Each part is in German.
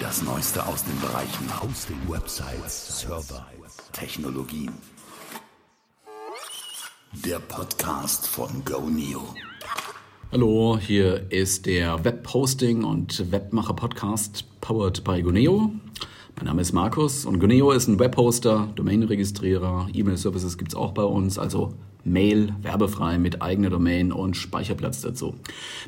Das Neueste aus den Bereichen Hosting, Websites, Server, Technologien. Der Podcast von GoNeo. Hallo, hier ist der Webhosting und Webmacher Podcast powered by Goneo. Mein Name ist Markus und Goneo ist ein Webhoster, Domainregistrierer, E-Mail-Services gibt es auch bei uns, also Mail werbefrei mit eigener Domain und Speicherplatz dazu.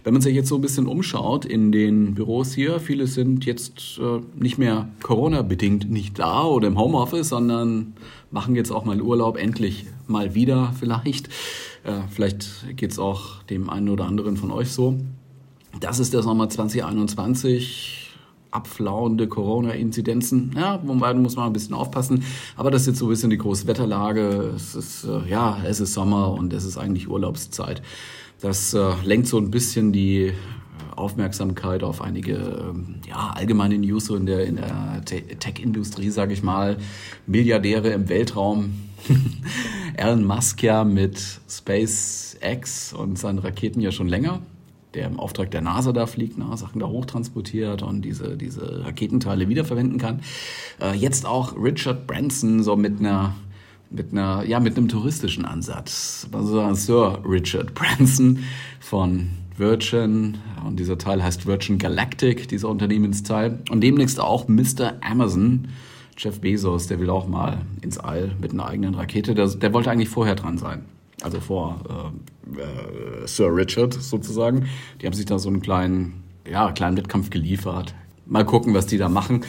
Wenn man sich jetzt so ein bisschen umschaut in den Büros hier, viele sind jetzt äh, nicht mehr Corona-bedingt nicht da oder im Homeoffice, sondern machen jetzt auch mal Urlaub endlich mal wieder vielleicht. Äh, vielleicht geht es auch dem einen oder anderen von euch so. Das ist der Sommer 2021 abflauende Corona-Inzidenzen. Ja, wobei muss man ein bisschen aufpassen. Aber das ist jetzt so ein bisschen die große Wetterlage. Es ist, äh, ja, es ist Sommer und es ist eigentlich Urlaubszeit. Das äh, lenkt so ein bisschen die Aufmerksamkeit auf einige ähm, ja, allgemeine News in der, in der Tech-Industrie, sage ich mal. Milliardäre im Weltraum. Elon Musk ja mit SpaceX und seinen Raketen ja schon länger der im Auftrag der NASA da fliegt, ne, Sachen da hochtransportiert und diese, diese Raketenteile wiederverwenden kann. Äh, jetzt auch Richard Branson so mit einer mit einer ja mit einem touristischen Ansatz. Also Sir Richard Branson von Virgin und dieser Teil heißt Virgin Galactic, dieser Unternehmensteil und demnächst auch Mr. Amazon. Jeff Bezos, der will auch mal ins All mit einer eigenen Rakete. Der, der wollte eigentlich vorher dran sein also vor äh, äh, Sir Richard sozusagen. Die haben sich da so einen kleinen, ja, kleinen Wettkampf geliefert. Mal gucken, was die da machen.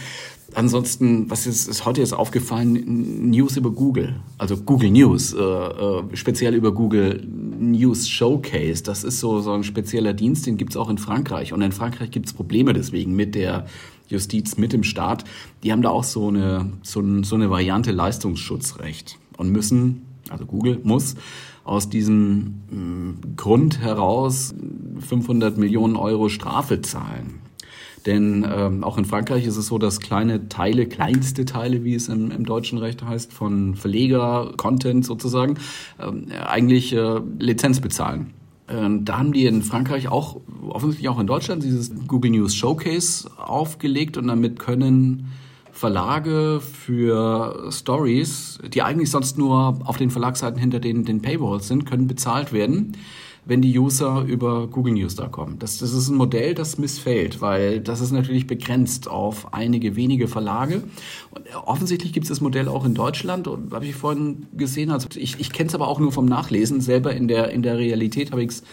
Ansonsten, was ist, ist heute jetzt aufgefallen? News über Google, also Google News, äh, äh, speziell über Google News Showcase. Das ist so, so ein spezieller Dienst, den gibt's auch in Frankreich. Und in Frankreich gibt's Probleme deswegen mit der Justiz, mit dem Staat. Die haben da auch so eine, so, so eine Variante Leistungsschutzrecht und müssen, also Google muss aus diesem mm, Grund heraus 500 Millionen Euro Strafe zahlen. Denn ähm, auch in Frankreich ist es so, dass kleine Teile, kleinste Teile, wie es im, im deutschen Recht heißt, von Verleger, Content sozusagen, ähm, eigentlich äh, Lizenz bezahlen. Ähm, da haben die in Frankreich auch, offensichtlich auch in Deutschland, dieses Google News Showcase aufgelegt und damit können Verlage für Stories, die eigentlich sonst nur auf den Verlagsseiten hinter den, den Paywalls sind, können bezahlt werden, wenn die User über Google News da kommen. Das, das ist ein Modell, das missfällt, weil das ist natürlich begrenzt auf einige wenige Verlage. Und offensichtlich gibt es das Modell auch in Deutschland, habe ich vorhin gesehen. Also ich, ich kenne es aber auch nur vom Nachlesen. Selber in der, in der Realität habe ich es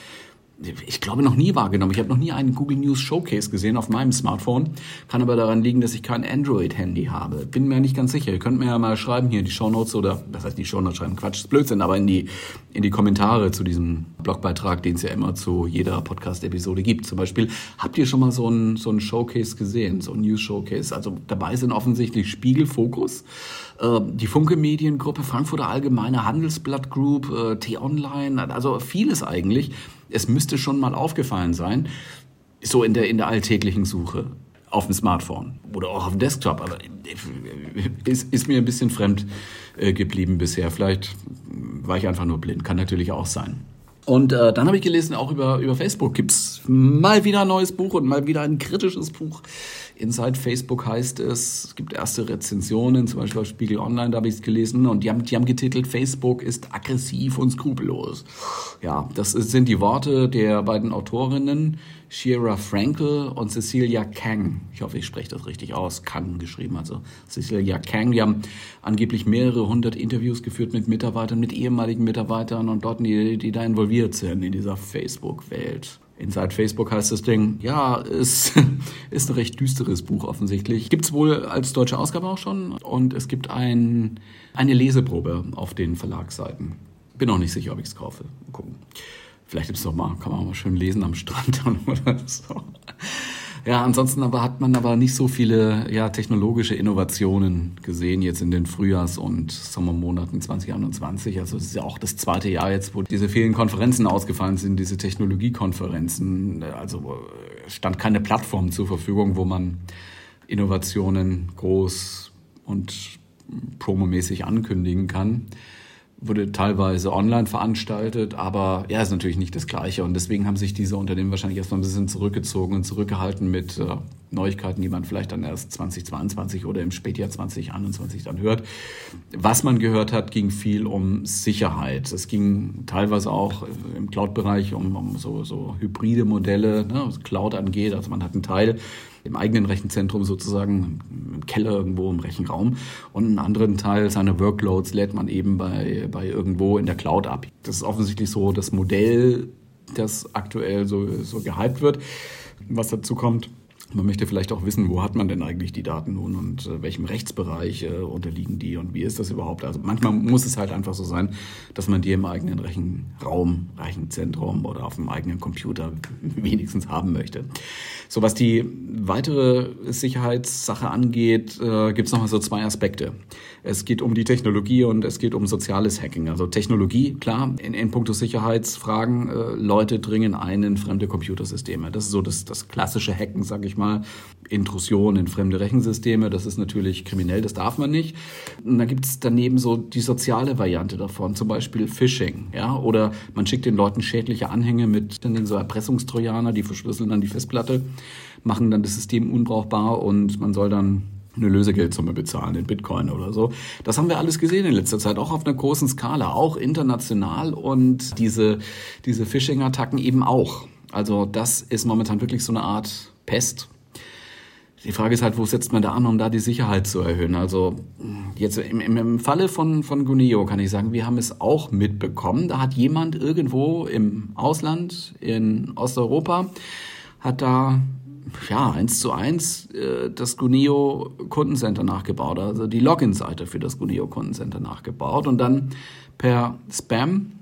ich glaube, noch nie wahrgenommen. Ich habe noch nie einen Google News Showcase gesehen auf meinem Smartphone. Kann aber daran liegen, dass ich kein Android-Handy habe. Bin mir nicht ganz sicher. Ihr könnt mir ja mal schreiben hier in die Shownotes oder, was heißt die Shownotes schreiben? Quatsch, ist Blödsinn, aber in die, in die Kommentare zu diesem Blogbeitrag, den es ja immer zu jeder Podcast-Episode gibt. Zum Beispiel, habt ihr schon mal so ein, so ein Showcase gesehen? So ein News Showcase? Also dabei sind offensichtlich Spiegel, Fokus, äh, die Funke Mediengruppe, Frankfurter Allgemeine, Handelsblatt Group, äh, T-Online, also vieles eigentlich es müsste schon mal aufgefallen sein, so in der, in der alltäglichen Suche auf dem Smartphone oder auch auf dem Desktop, aber ist, ist mir ein bisschen fremd äh, geblieben bisher. Vielleicht war ich einfach nur blind, kann natürlich auch sein. Und äh, dann habe ich gelesen, auch über, über Facebook gibt's mal wieder ein neues Buch und mal wieder ein kritisches Buch. Inside Facebook heißt es, es gibt erste Rezensionen, zum Beispiel auf Spiegel Online, da habe ich es gelesen, und die haben, die haben getitelt, Facebook ist aggressiv und skrupellos. Ja, das sind die Worte der beiden Autorinnen, Shira Frankel und Cecilia Kang. Ich hoffe, ich spreche das richtig aus. Kang geschrieben, also Cecilia Kang. Die haben angeblich mehrere hundert Interviews geführt mit Mitarbeitern, mit ehemaligen Mitarbeitern und dort, die, die da involviert sind in dieser Facebook-Welt. Inside Facebook heißt das Ding, ja, ist, ist ein recht düsteres Buch offensichtlich. Gibt es wohl als deutsche Ausgabe auch schon und es gibt ein, eine Leseprobe auf den Verlagsseiten. Bin noch nicht sicher, ob ich es kaufe. Mal gucken. Vielleicht noch mal, kann man auch mal schön lesen am Strand oder so. Ja, ansonsten aber hat man aber nicht so viele ja, technologische Innovationen gesehen jetzt in den Frühjahrs- und Sommermonaten 2021. Also es ist ja auch das zweite Jahr jetzt, wo diese vielen Konferenzen ausgefallen sind, diese Technologiekonferenzen. Also stand keine Plattform zur Verfügung, wo man Innovationen groß und promomäßig ankündigen kann. Wurde teilweise online veranstaltet, aber ja, ist natürlich nicht das Gleiche. Und deswegen haben sich diese Unternehmen wahrscheinlich erstmal ein bisschen zurückgezogen und zurückgehalten mit äh, Neuigkeiten, die man vielleicht dann erst 2022 oder im Spätjahr 2021 dann hört. Was man gehört hat, ging viel um Sicherheit. Es ging teilweise auch im Cloud-Bereich um, um so, so hybride Modelle, ne, was Cloud angeht. Also man hat einen Teil im eigenen Rechenzentrum sozusagen, im Keller irgendwo im Rechenraum. Und einen anderen Teil seiner Workloads lädt man eben bei, bei irgendwo in der Cloud ab. Das ist offensichtlich so das Modell, das aktuell so, so gehypt wird. Was dazu kommt, man möchte vielleicht auch wissen, wo hat man denn eigentlich die Daten nun und äh, welchem Rechtsbereich äh, unterliegen die und wie ist das überhaupt? Also manchmal muss es halt einfach so sein, dass man die im eigenen Rechenraum, Rechenzentrum oder auf dem eigenen Computer wenigstens haben möchte. So was die weitere Sicherheitssache angeht, äh, gibt es nochmal so zwei Aspekte. Es geht um die Technologie und es geht um soziales Hacking. Also Technologie, klar, in, in puncto Sicherheitsfragen, äh, Leute dringen ein in fremde Computersysteme. Das ist so das, das klassische Hacken, sage ich mal. Intrusion in fremde Rechensysteme, das ist natürlich kriminell, das darf man nicht. Und dann gibt es daneben so die soziale Variante davon, zum Beispiel Phishing, ja, oder man schickt den Leuten schädliche Anhänge mit den so Erpressungstrojaner, die verschlüsseln dann die Festplatte, machen dann das System unbrauchbar und man soll dann eine Lösegeldsumme bezahlen in Bitcoin oder so. Das haben wir alles gesehen in letzter Zeit, auch auf einer großen Skala, auch international und diese, diese Phishing-Attacken eben auch. Also das ist momentan wirklich so eine Art Pest. Die Frage ist halt, wo setzt man da an, um da die Sicherheit zu erhöhen? Also jetzt im, im Falle von, von Guneo kann ich sagen, wir haben es auch mitbekommen. Da hat jemand irgendwo im Ausland, in Osteuropa, hat da ja, eins zu eins äh, das Guneo Kundencenter nachgebaut, also die Login-Seite für das Guneo Kundencenter nachgebaut und dann per Spam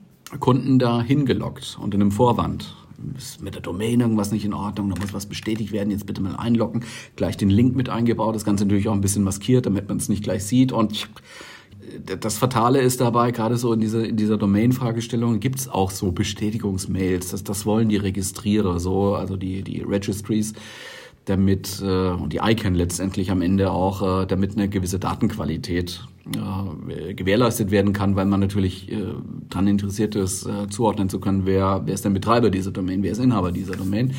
Kunden da hingelockt unter einem Vorwand. Ist mit der Domain irgendwas nicht in Ordnung, da muss was bestätigt werden, jetzt bitte mal einloggen, gleich den Link mit eingebaut, das Ganze natürlich auch ein bisschen maskiert, damit man es nicht gleich sieht und das Fatale ist dabei, gerade so in dieser, in dieser Domain-Fragestellung gibt es auch so Bestätigungsmails. Das, das wollen die Registrierer so, also die, die Registries, damit, äh, und die ICANN letztendlich am Ende auch, äh, damit eine gewisse Datenqualität äh, gewährleistet werden kann, weil man natürlich äh, daran interessiert ist, äh, zuordnen zu können, wer, wer ist der Betreiber dieser Domain, wer ist Inhaber dieser Domain.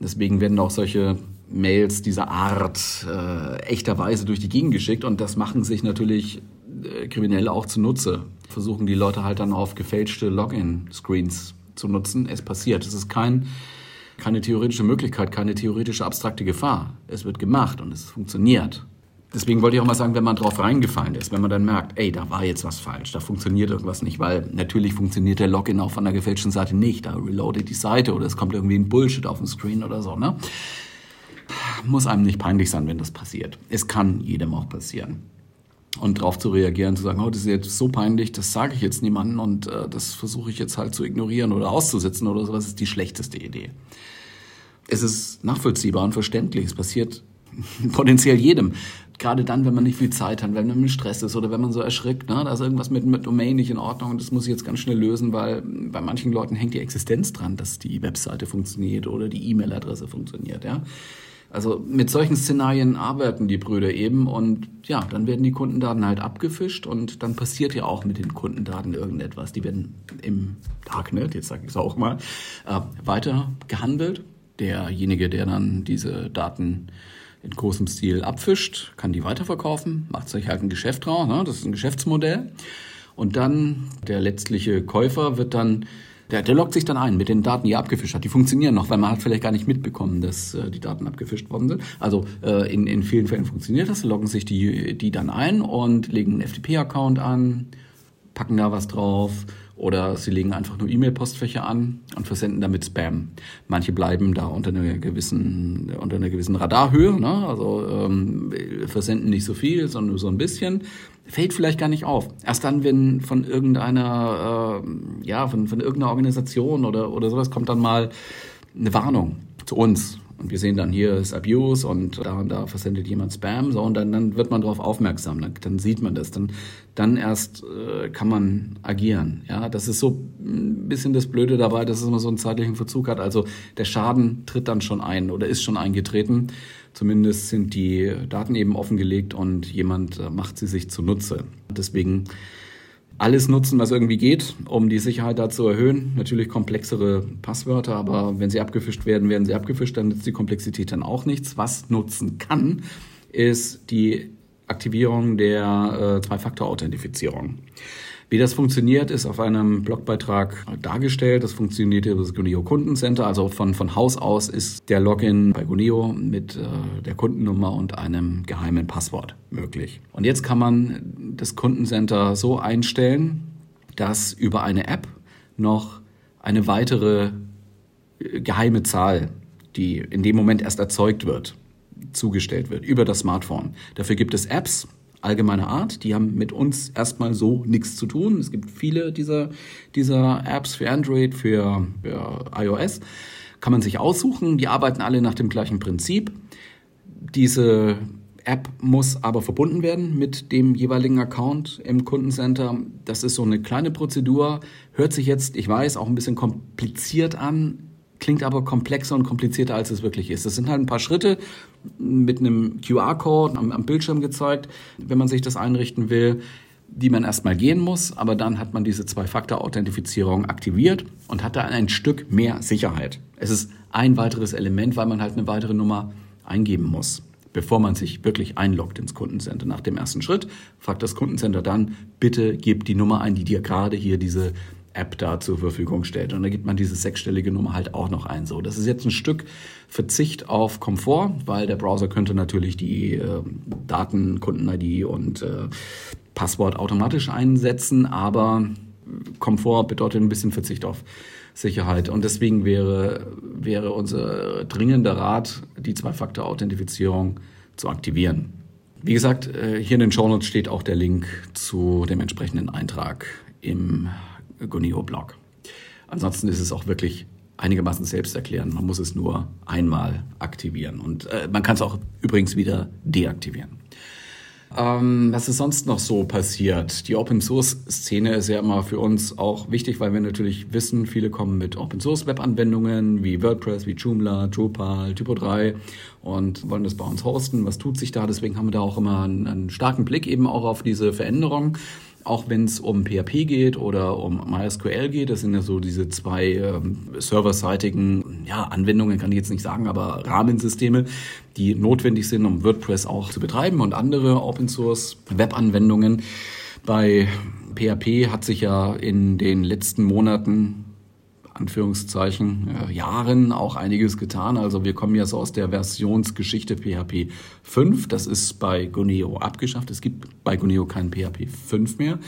Deswegen werden auch solche Mails dieser Art äh, echterweise durch die Gegend geschickt und das machen sich natürlich äh, Kriminelle auch zunutze. Versuchen die Leute halt dann auf gefälschte Login-Screens zu nutzen. Es passiert. Es ist kein, keine theoretische Möglichkeit, keine theoretische abstrakte Gefahr. Es wird gemacht und es funktioniert. Deswegen wollte ich auch mal sagen, wenn man drauf reingefallen ist, wenn man dann merkt, ey, da war jetzt was falsch, da funktioniert irgendwas nicht, weil natürlich funktioniert der Login auf einer gefälschten Seite nicht, da reloadet die Seite oder es kommt irgendwie ein Bullshit auf dem Screen oder so, ne? Muss einem nicht peinlich sein, wenn das passiert. Es kann jedem auch passieren und darauf zu reagieren, zu sagen, oh, das ist jetzt so peinlich, das sage ich jetzt niemandem und äh, das versuche ich jetzt halt zu ignorieren oder auszusetzen oder sowas, ist die schlechteste Idee. Es ist nachvollziehbar und verständlich, es passiert potenziell jedem. Gerade dann, wenn man nicht viel Zeit hat, wenn man im Stress ist oder wenn man so erschrickt, ne, da ist irgendwas mit, mit Domain nicht in Ordnung und das muss ich jetzt ganz schnell lösen, weil bei manchen Leuten hängt die Existenz dran, dass die Webseite funktioniert oder die E-Mail-Adresse funktioniert, ja. Also mit solchen Szenarien arbeiten die Brüder eben und ja, dann werden die Kundendaten halt abgefischt und dann passiert ja auch mit den Kundendaten irgendetwas. Die werden im Darknet, jetzt sage ich es auch mal, äh, weiter gehandelt. Derjenige, der dann diese Daten in großem Stil abfischt, kann die weiterverkaufen, macht sich halt ein Geschäft draus, ne? das ist ein Geschäftsmodell. Und dann der letztliche Käufer wird dann der, der loggt sich dann ein mit den Daten, die er abgefischt hat. Die funktionieren noch, weil man hat vielleicht gar nicht mitbekommen, dass äh, die Daten abgefischt worden sind. Also äh, in, in vielen Fällen funktioniert das. Loggen sich die, die dann ein und legen einen FTP-Account an, packen da was drauf oder sie legen einfach nur E-Mail-Postfächer an und versenden damit Spam. Manche bleiben da unter einer gewissen, unter einer gewissen Radarhöhe, ne? also ähm, versenden nicht so viel, sondern nur so ein bisschen. Fällt vielleicht gar nicht auf. Erst dann, wenn von irgendeiner, äh, ja, von, von irgendeiner Organisation oder, oder sowas kommt dann mal eine Warnung zu uns und wir sehen dann hier ist Abuse und da und da versendet jemand Spam, so und dann, dann wird man darauf aufmerksam, dann, dann sieht man das, dann, dann erst äh, kann man agieren. Ja, das ist so ein bisschen das Blöde dabei, dass es immer so einen zeitlichen Verzug hat. Also der Schaden tritt dann schon ein oder ist schon eingetreten. Zumindest sind die Daten eben offengelegt und jemand äh, macht sie sich zunutze. Deswegen alles nutzen, was irgendwie geht, um die Sicherheit da zu erhöhen. Natürlich komplexere Passwörter, aber wenn sie abgefischt werden, werden sie abgefischt, dann nützt die Komplexität dann auch nichts. Was nutzen kann, ist die Aktivierung der äh, Zwei-Faktor-Authentifizierung. Wie das funktioniert, ist auf einem Blogbeitrag dargestellt. Das funktioniert über das Guneo Kundencenter. Also von, von Haus aus ist der Login bei Guneo mit äh, der Kundennummer und einem geheimen Passwort möglich. Und jetzt kann man das Kundencenter so einstellen, dass über eine App noch eine weitere äh, geheime Zahl, die in dem Moment erst erzeugt wird, zugestellt wird über das Smartphone. Dafür gibt es Apps, allgemeiner Art. Die haben mit uns erstmal so nichts zu tun. Es gibt viele dieser, dieser Apps für Android, für, für iOS. Kann man sich aussuchen. Die arbeiten alle nach dem gleichen Prinzip. Diese App muss aber verbunden werden mit dem jeweiligen Account im Kundencenter. Das ist so eine kleine Prozedur. Hört sich jetzt, ich weiß, auch ein bisschen kompliziert an, klingt aber komplexer und komplizierter, als es wirklich ist. Das sind halt ein paar Schritte mit einem QR-Code am, am, Bildschirm gezeigt, wenn man sich das einrichten will, die man erstmal gehen muss, aber dann hat man diese Zwei-Faktor-Authentifizierung aktiviert und hat da ein Stück mehr Sicherheit. Es ist ein weiteres Element, weil man halt eine weitere Nummer eingeben muss, bevor man sich wirklich einloggt ins Kundencenter. Nach dem ersten Schritt fragt das Kundencenter dann, bitte gib die Nummer ein, die dir gerade hier diese App da zur Verfügung stellt. Und da gibt man diese sechsstellige Nummer halt auch noch ein. So, das ist jetzt ein Stück Verzicht auf Komfort, weil der Browser könnte natürlich die äh, Daten, Kunden-ID und äh, Passwort automatisch einsetzen, aber Komfort bedeutet ein bisschen Verzicht auf Sicherheit. Und deswegen wäre, wäre unser dringender Rat, die Zwei-Faktor-Authentifizierung zu aktivieren. Wie gesagt, äh, hier in den Show Notes steht auch der Link zu dem entsprechenden Eintrag im Gonio-Blog. Ansonsten ist es auch wirklich einigermaßen selbst erklären. Man muss es nur einmal aktivieren. Und äh, man kann es auch übrigens wieder deaktivieren. Ähm, was ist sonst noch so passiert? Die Open Source Szene ist ja immer für uns auch wichtig, weil wir natürlich wissen, viele kommen mit Open Source Webanwendungen wie WordPress, wie Joomla, Drupal, Typo 3 und wollen das bei uns hosten. Was tut sich da? Deswegen haben wir da auch immer einen, einen starken Blick eben auch auf diese Veränderungen auch wenn es um PHP geht oder um MySQL geht, das sind ja so diese zwei ähm, serverseitigen ja, Anwendungen, kann ich jetzt nicht sagen, aber Rahmensysteme, die notwendig sind, um WordPress auch zu betreiben und andere Open Source Webanwendungen. Bei PHP hat sich ja in den letzten Monaten Anführungszeichen äh, Jahren auch einiges getan. Also wir kommen ja so aus der Versionsgeschichte PHP 5. Das ist bei Guneo abgeschafft. Es gibt bei Guneo kein PHP 5 mehr.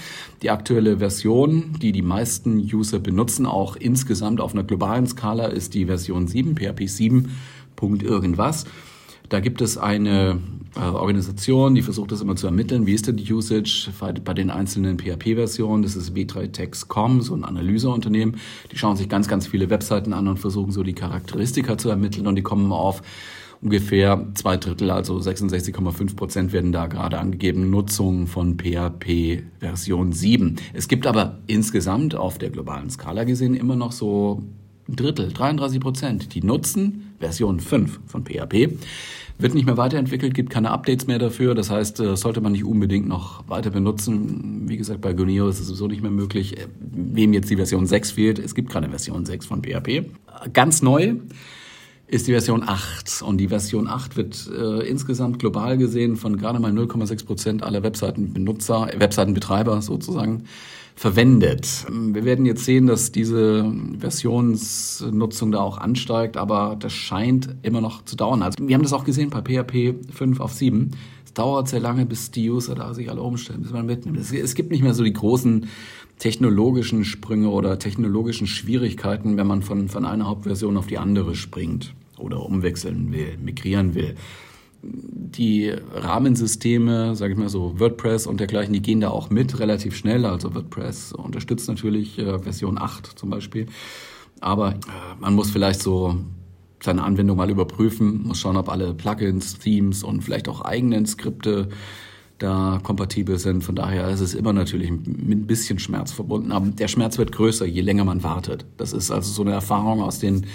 Die aktuelle Version, die die meisten User benutzen, auch insgesamt auf einer globalen Skala, ist die Version 7, PHP 7. Punkt irgendwas. Da gibt es eine äh, Organisation, die versucht das immer zu ermitteln. Wie ist denn die Usage bei den einzelnen PHP-Versionen? Das ist W3Tex.com, so ein Analyseunternehmen. Die schauen sich ganz, ganz viele Webseiten an und versuchen so die Charakteristika zu ermitteln und die kommen auf ungefähr zwei Drittel, also 66,5 Prozent werden da gerade angegeben, Nutzung von PHP Version 7. Es gibt aber insgesamt auf der globalen Skala gesehen immer noch so ein Drittel, 33 Prozent, die nutzen Version 5 von PHP. Wird nicht mehr weiterentwickelt, gibt keine Updates mehr dafür. Das heißt, äh, sollte man nicht unbedingt noch weiter benutzen. Wie gesagt, bei Goneo ist es sowieso nicht mehr möglich. Äh, wem jetzt die Version 6 fehlt, es gibt keine Version 6 von PHP. Ganz neu ist die Version 8. Und die Version 8 wird äh, insgesamt global gesehen von gerade mal 0,6 Prozent aller Webseitenbenutzer, Webseitenbetreiber sozusagen verwendet. Wir werden jetzt sehen, dass diese Versionsnutzung da auch ansteigt, aber das scheint immer noch zu dauern. Also wir haben das auch gesehen bei PHP 5 auf 7. Es dauert sehr lange, bis die User da sich alle umstellen, bis man mitnimmt. Es, gibt nicht mehr so die großen technologischen Sprünge oder technologischen Schwierigkeiten, wenn man von, von einer Hauptversion auf die andere springt oder umwechseln will, migrieren will die Rahmensysteme, sage ich mal so, WordPress und dergleichen, die gehen da auch mit relativ schnell. Also WordPress unterstützt natürlich äh, Version 8 zum Beispiel. Aber äh, man muss vielleicht so seine Anwendung mal überprüfen, muss schauen, ob alle Plugins, Themes und vielleicht auch eigenen Skripte da kompatibel sind. Von daher ist es immer natürlich mit ein bisschen Schmerz verbunden. Aber der Schmerz wird größer, je länger man wartet. Das ist also so eine Erfahrung aus den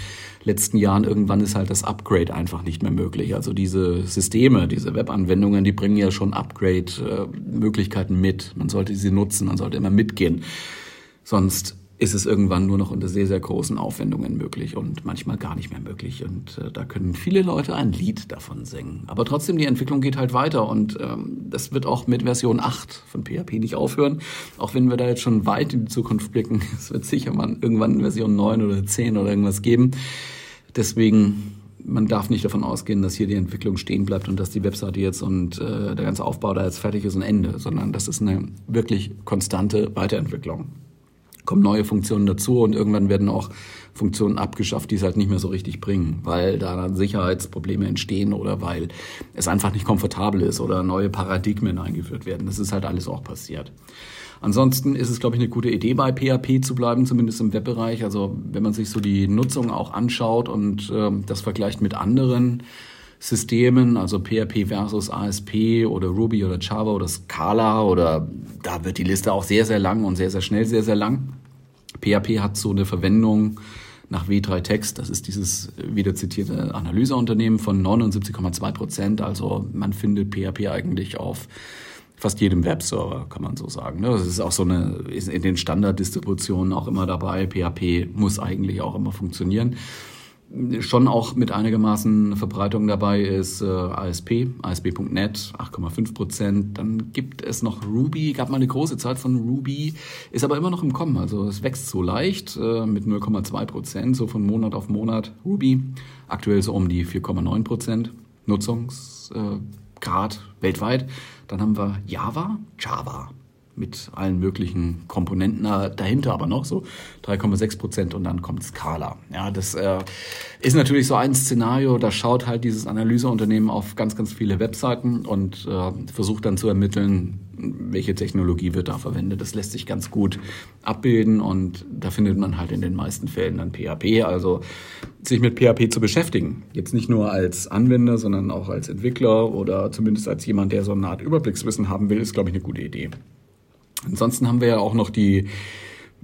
letzten Jahren. Irgendwann ist halt das Upgrade einfach nicht mehr möglich. Also diese Systeme, diese Webanwendungen, die bringen ja schon Upgrade-Möglichkeiten mit. Man sollte sie nutzen, man sollte immer mitgehen. Sonst ist es irgendwann nur noch unter sehr, sehr großen Aufwendungen möglich und manchmal gar nicht mehr möglich. Und äh, da können viele Leute ein Lied davon singen. Aber trotzdem, die Entwicklung geht halt weiter und ähm, das wird auch mit Version 8 von PHP nicht aufhören. Auch wenn wir da jetzt schon weit in die Zukunft blicken, es wird sicher mal irgendwann Version 9 oder 10 oder irgendwas geben. Deswegen man darf nicht davon ausgehen, dass hier die Entwicklung stehen bleibt und dass die Webseite jetzt und äh, der ganze Aufbau da jetzt fertig ist und Ende, sondern das ist eine wirklich konstante Weiterentwicklung kommen neue Funktionen dazu und irgendwann werden auch Funktionen abgeschafft, die es halt nicht mehr so richtig bringen, weil da Sicherheitsprobleme entstehen oder weil es einfach nicht komfortabel ist oder neue Paradigmen eingeführt werden. Das ist halt alles auch passiert. Ansonsten ist es, glaube ich, eine gute Idee, bei PHP zu bleiben, zumindest im Webbereich. Also wenn man sich so die Nutzung auch anschaut und äh, das vergleicht mit anderen Systemen, also PHP versus ASP oder Ruby oder Java oder Scala oder da wird die Liste auch sehr, sehr lang und sehr, sehr schnell sehr, sehr lang. PHP hat so eine Verwendung nach W3 Text, das ist dieses wieder zitierte Analyseunternehmen von 79,2 Prozent. Also man findet PHP eigentlich auf fast jedem Webserver, kann man so sagen. Ne? Das ist auch so eine, ist in den Standarddistributionen auch immer dabei. PHP muss eigentlich auch immer funktionieren schon auch mit einigermaßen Verbreitung dabei ist äh, ASP, ASP.NET, 8,5 Prozent. Dann gibt es noch Ruby, gab mal eine große Zeit von Ruby, ist aber immer noch im Kommen. Also es wächst so leicht äh, mit 0,2 Prozent, so von Monat auf Monat. Ruby, aktuell so um die 4,9 Prozent Nutzungsgrad weltweit. Dann haben wir Java, Java, mit allen möglichen Komponenten dahinter, aber noch so 3,6 Prozent und dann kommt Scala. Ja, das äh, ist natürlich so ein Szenario, da schaut halt dieses Analyseunternehmen auf ganz, ganz viele Webseiten und äh, versucht dann zu ermitteln, welche Technologie wird da verwendet. Das lässt sich ganz gut abbilden und da findet man halt in den meisten Fällen dann PHP. Also sich mit PHP zu beschäftigen, jetzt nicht nur als Anwender, sondern auch als Entwickler oder zumindest als jemand, der so eine Art Überblickswissen haben will, ist, glaube ich, eine gute Idee. Ansonsten haben wir ja auch noch die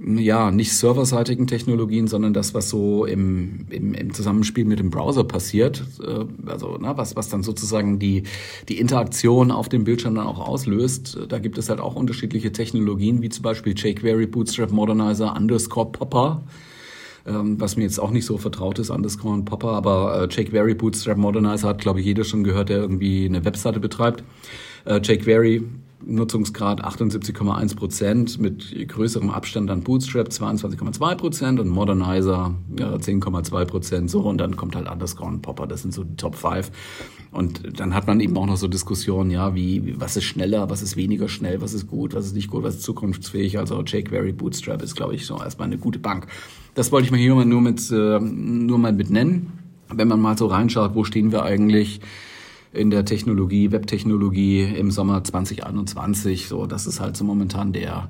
ja, nicht serverseitigen Technologien, sondern das, was so im, im, im Zusammenspiel mit dem Browser passiert. Äh, also, na, was, was dann sozusagen die, die Interaktion auf dem Bildschirm dann auch auslöst. Da gibt es halt auch unterschiedliche Technologien, wie zum Beispiel jQuery, Bootstrap Modernizer, Underscore Popper. Ähm, was mir jetzt auch nicht so vertraut ist, Underscore und Popper, aber äh, jQuery, Bootstrap Modernizer hat, glaube ich, jeder schon gehört, der irgendwie eine Webseite betreibt. Äh, jQuery Nutzungsgrad 78,1 Prozent mit größerem Abstand dann Bootstrap 22,2 Prozent und Modernizer ja, 10,2 Prozent so und dann kommt halt Underscore und Popper, das sind so die Top 5 und dann hat man eben auch noch so Diskussionen, ja, wie, was ist schneller, was ist weniger schnell, was ist gut, was ist nicht gut, was ist zukunftsfähig, also jQuery Bootstrap ist glaube ich so erstmal eine gute Bank. Das wollte ich mal hier nur mit, äh, nur mal mit nennen. Wenn man mal so reinschaut, wo stehen wir eigentlich in der Technologie, Webtechnologie im Sommer 2021. So, das ist halt so momentan der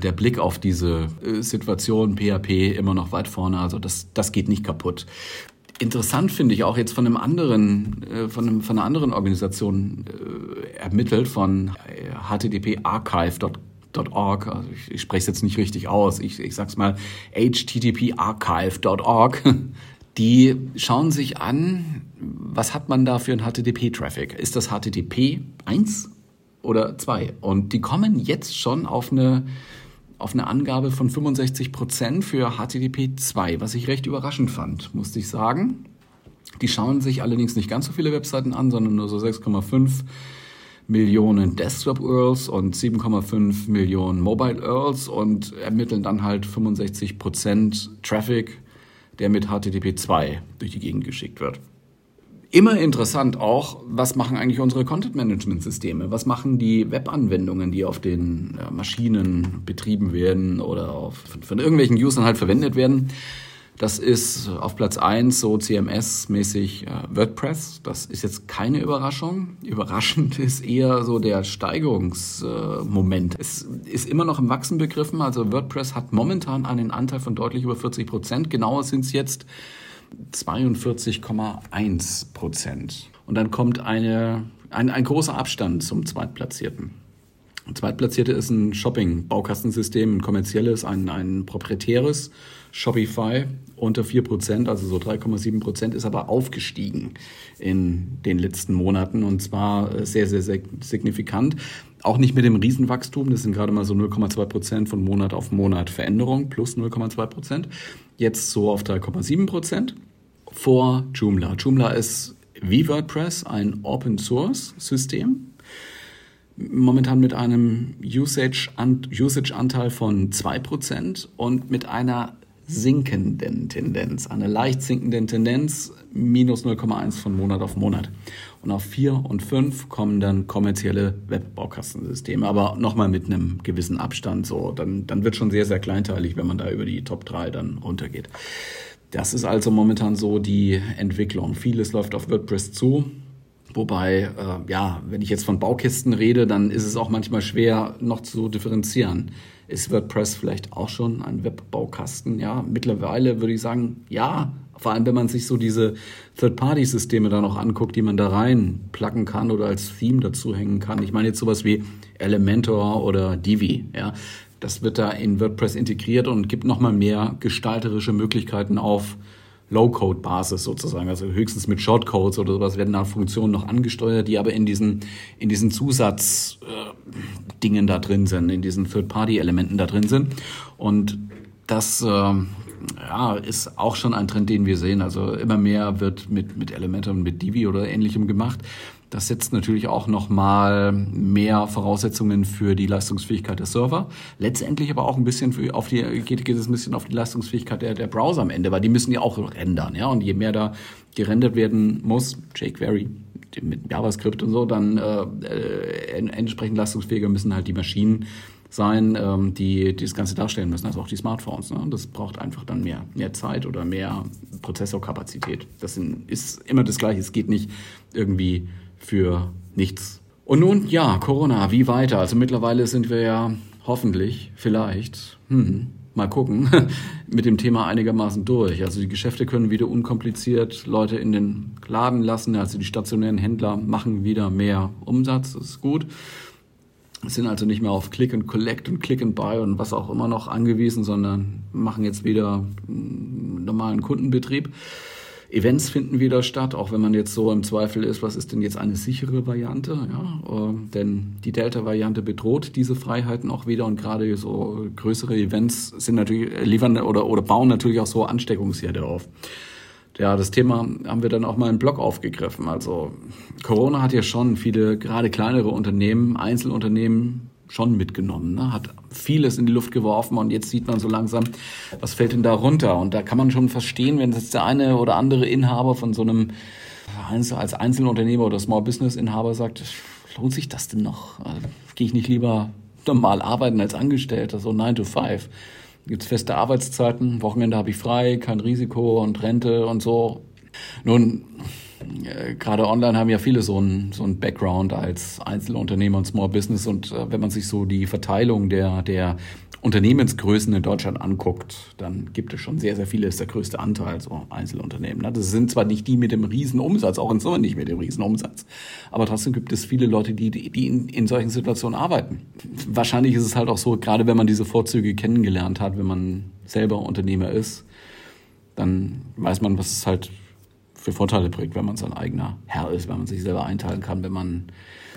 der Blick auf diese äh, Situation PHP immer noch weit vorne. Also das, das geht nicht kaputt. Interessant finde ich auch jetzt von einem anderen, äh, von, einem, von einer anderen Organisation äh, ermittelt, von httparchive.org. Also ich, ich spreche es jetzt nicht richtig aus. Ich, ich sag's mal httparchive.org. Die schauen sich an, was hat man da für einen HTTP-Traffic? Ist das HTTP 1 oder 2? Und die kommen jetzt schon auf eine, auf eine Angabe von 65 Prozent für HTTP 2, was ich recht überraschend fand, musste ich sagen. Die schauen sich allerdings nicht ganz so viele Webseiten an, sondern nur so 6,5 Millionen Desktop-URLs und 7,5 Millionen Mobile-URLs und ermitteln dann halt 65 Prozent Traffic, der mit HTTP 2 durch die Gegend geschickt wird immer interessant auch, was machen eigentlich unsere Content-Management-Systeme? Was machen die Web-Anwendungen, die auf den ja, Maschinen betrieben werden oder von, irgendwelchen Usern halt verwendet werden? Das ist auf Platz eins so CMS-mäßig äh, WordPress. Das ist jetzt keine Überraschung. Überraschend ist eher so der Steigerungsmoment. Äh, es ist immer noch im Wachsen begriffen. Also WordPress hat momentan einen Anteil von deutlich über 40 Prozent. Genauer sind es jetzt 42,1 Prozent. Und dann kommt eine ein, ein großer Abstand zum Zweitplatzierten. Zweitplatzierte ist ein Shopping-Baukastensystem, ein kommerzielles, ein, ein proprietäres Shopify unter 4%, also so 3,7%, ist aber aufgestiegen in den letzten Monaten und zwar sehr, sehr, sehr signifikant. Auch nicht mit dem Riesenwachstum, das sind gerade mal so 0,2% von Monat auf Monat Veränderung, plus 0,2%. Jetzt so auf 3,7% vor Joomla. Joomla ist wie WordPress ein Open-Source-System, momentan mit einem Usage-Anteil von 2% und mit einer sinkenden Tendenz, einer leicht sinkenden Tendenz, minus 0,1 von Monat auf Monat. Und auf 4 und 5 kommen dann kommerzielle Webbaukastensysteme, aber nochmal mit einem gewissen Abstand. So, dann, dann wird schon sehr, sehr kleinteilig, wenn man da über die Top 3 dann runtergeht. Das ist also momentan so die Entwicklung. Vieles läuft auf WordPress zu. Wobei, äh, ja, wenn ich jetzt von Baukisten rede, dann ist es auch manchmal schwer noch zu differenzieren. Ist WordPress vielleicht auch schon ein Webbaukasten? Ja, mittlerweile würde ich sagen, ja. Vor allem, wenn man sich so diese Third-Party-Systeme da noch anguckt, die man da rein placken kann oder als Theme dazu hängen kann. Ich meine jetzt sowas wie Elementor oder Divi. Ja, das wird da in WordPress integriert und gibt nochmal mehr gestalterische Möglichkeiten auf Low-Code-Basis sozusagen, also höchstens mit Shortcodes oder sowas werden da Funktionen noch angesteuert, die aber in diesen, in diesen Zusatzdingen äh, da drin sind, in diesen Third-Party-Elementen da drin sind. Und das äh, ja, ist auch schon ein Trend, den wir sehen. Also immer mehr wird mit, mit Elementor und mit Divi oder ähnlichem gemacht. Das setzt natürlich auch nochmal mehr Voraussetzungen für die Leistungsfähigkeit der Server. Letztendlich aber auch ein bisschen für, auf die, geht, geht es ein bisschen auf die Leistungsfähigkeit der, der Browser am Ende, weil die müssen ja auch rendern, ja. Und je mehr da gerendert werden muss, jQuery mit JavaScript und so, dann äh, äh, entsprechend leistungsfähiger müssen halt die Maschinen sein, ähm, die, die das Ganze darstellen müssen, also auch die Smartphones. Ne? Das braucht einfach dann mehr, mehr Zeit oder mehr Prozessorkapazität. Das sind, ist immer das Gleiche. Es geht nicht irgendwie für nichts. Und nun, ja, Corona, wie weiter? Also mittlerweile sind wir ja hoffentlich, vielleicht, hm, mal gucken, mit dem Thema einigermaßen durch. Also die Geschäfte können wieder unkompliziert Leute in den Laden lassen. Also die stationären Händler machen wieder mehr Umsatz, das ist gut. Sind also nicht mehr auf Click and Collect und Click and Buy und was auch immer noch angewiesen, sondern machen jetzt wieder normalen Kundenbetrieb. Events finden wieder statt, auch wenn man jetzt so im Zweifel ist, was ist denn jetzt eine sichere Variante? Ja, äh, denn die Delta-Variante bedroht diese Freiheiten auch wieder und gerade so größere Events sind natürlich liefern oder oder bauen natürlich auch so Ansteckungsherde auf. Ja, das Thema haben wir dann auch mal im Blog aufgegriffen. Also Corona hat ja schon viele gerade kleinere Unternehmen, Einzelunternehmen schon mitgenommen, ne? hat vieles in die Luft geworfen und jetzt sieht man so langsam, was fällt denn da runter? Und da kann man schon verstehen, wenn jetzt der eine oder andere Inhaber von so einem als Einzelunternehmer oder Small Business Inhaber sagt, lohnt sich das denn noch? Also, Gehe ich nicht lieber normal arbeiten als Angestellter, so 9 to 5? Gibt es feste Arbeitszeiten, Wochenende habe ich frei, kein Risiko und Rente und so. Nun, äh, gerade online haben ja viele so ein, so ein Background als Einzelunternehmer und Small Business und äh, wenn man sich so die Verteilung der, der Unternehmensgrößen in Deutschland anguckt, dann gibt es schon sehr, sehr viele, ist der größte Anteil so Einzelunternehmen. Ne? Das sind zwar nicht die mit dem Riesenumsatz, auch in Summe nicht mit dem Riesenumsatz, aber trotzdem gibt es viele Leute, die, die in, in solchen Situationen arbeiten. Wahrscheinlich ist es halt auch so, gerade wenn man diese Vorzüge kennengelernt hat, wenn man selber Unternehmer ist, dann weiß man, was es halt für Vorteile bringt, wenn man sein eigener Herr ist, wenn man sich selber einteilen kann, wenn man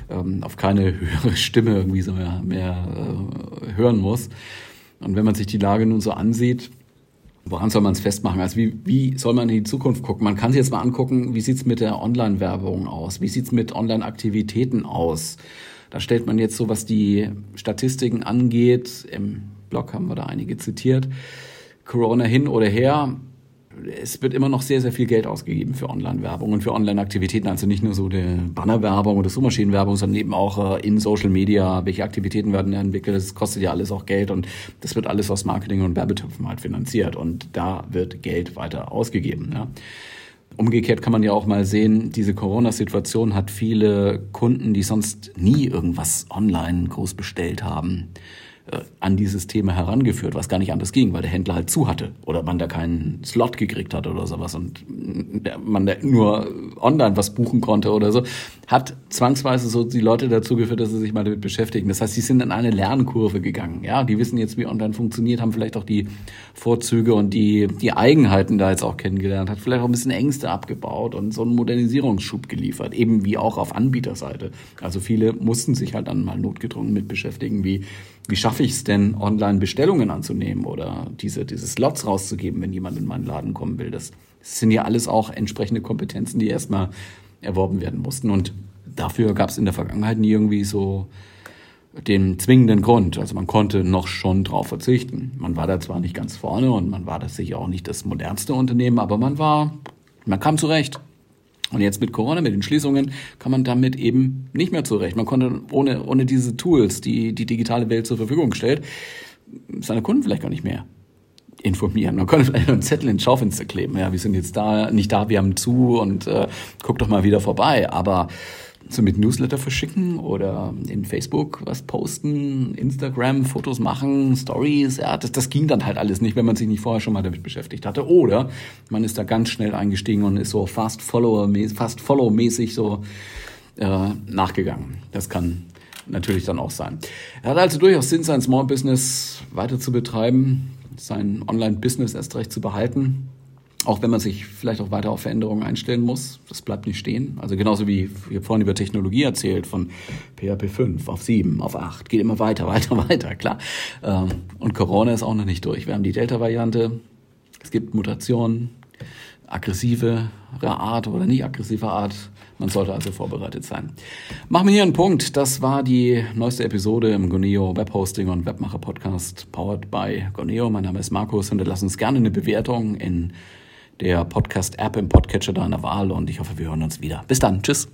ähm, auf keine höhere Stimme irgendwie so mehr, mehr äh, hören muss. Und wenn man sich die Lage nun so ansieht, woran soll man es festmachen? Also wie, wie soll man in die Zukunft gucken? Man kann sich jetzt mal angucken, wie sieht's mit der Online-Werbung aus? Wie sieht's mit Online-Aktivitäten aus? Da stellt man jetzt so, was die Statistiken angeht, im Blog haben wir da einige zitiert, Corona hin oder her, es wird immer noch sehr, sehr viel Geld ausgegeben für Online-Werbung und für Online-Aktivitäten. Also nicht nur so die Bannerwerbung oder Suchmaschinenwerbung, sondern eben auch äh, in Social Media, welche Aktivitäten werden entwickelt. Das kostet ja alles auch Geld und das wird alles aus Marketing und Werbetöpfen halt finanziert. Und da wird Geld weiter ausgegeben. Ja. Umgekehrt kann man ja auch mal sehen, diese Corona-Situation hat viele Kunden, die sonst nie irgendwas online groß bestellt haben, an dieses Thema herangeführt, was gar nicht anders ging, weil der Händler halt zu hatte oder man da keinen Slot gekriegt hat oder sowas und man da nur online was buchen konnte oder so, hat zwangsweise so die Leute dazu geführt, dass sie sich mal damit beschäftigen. Das heißt, sie sind in eine Lernkurve gegangen. Ja, die wissen jetzt, wie online funktioniert, haben vielleicht auch die Vorzüge und die, die Eigenheiten da jetzt auch kennengelernt, hat vielleicht auch ein bisschen Ängste abgebaut und so einen Modernisierungsschub geliefert, eben wie auch auf Anbieterseite. Also viele mussten sich halt dann mal notgedrungen mit beschäftigen, wie wie schaffe ich es denn, online Bestellungen anzunehmen oder diese, diese Slots rauszugeben, wenn jemand in meinen Laden kommen will. Das, das sind ja alles auch entsprechende Kompetenzen, die erstmal erworben werden mussten. Und dafür gab es in der Vergangenheit nie irgendwie so den zwingenden Grund. Also man konnte noch schon drauf verzichten. Man war da zwar nicht ganz vorne und man war das sicher auch nicht das modernste Unternehmen, aber man war, man kam zurecht. Und jetzt mit Corona, mit den Schließungen, kann man damit eben nicht mehr zurecht. Man konnte ohne, ohne diese Tools, die die digitale Welt zur Verfügung stellt, seine Kunden vielleicht gar nicht mehr informieren. Man konnte vielleicht einen Zettel ins Schaufenster kleben. Ja, wir sind jetzt da, nicht da, wir haben zu und äh, guck doch mal wieder vorbei. Aber so mit Newsletter verschicken oder in Facebook was posten, Instagram Fotos machen, Stories, ja, das, das ging dann halt alles nicht, wenn man sich nicht vorher schon mal damit beschäftigt hatte. Oder man ist da ganz schnell eingestiegen und ist so fast Follower, fast Follow-mäßig so äh, nachgegangen. Das kann natürlich dann auch sein. Er hat also durchaus Sinn, sein Small Business weiter zu betreiben, sein Online-Business erst recht zu behalten auch wenn man sich vielleicht auch weiter auf Veränderungen einstellen muss, das bleibt nicht stehen. Also genauso wie wir vorhin über Technologie erzählt, von PHP 5 auf 7, auf 8, geht immer weiter, weiter, weiter, klar. Ähm, und Corona ist auch noch nicht durch. Wir haben die Delta-Variante, es gibt Mutationen, aggressive Art oder nicht aggressive Art. Man sollte also vorbereitet sein. Machen wir hier einen Punkt. Das war die neueste Episode im Goneo Webhosting und Webmacher Podcast powered by Goneo. Mein Name ist Markus. Hinterlassen uns gerne eine Bewertung in der Podcast-App im Podcatcher deiner Wahl und ich hoffe, wir hören uns wieder. Bis dann. Tschüss.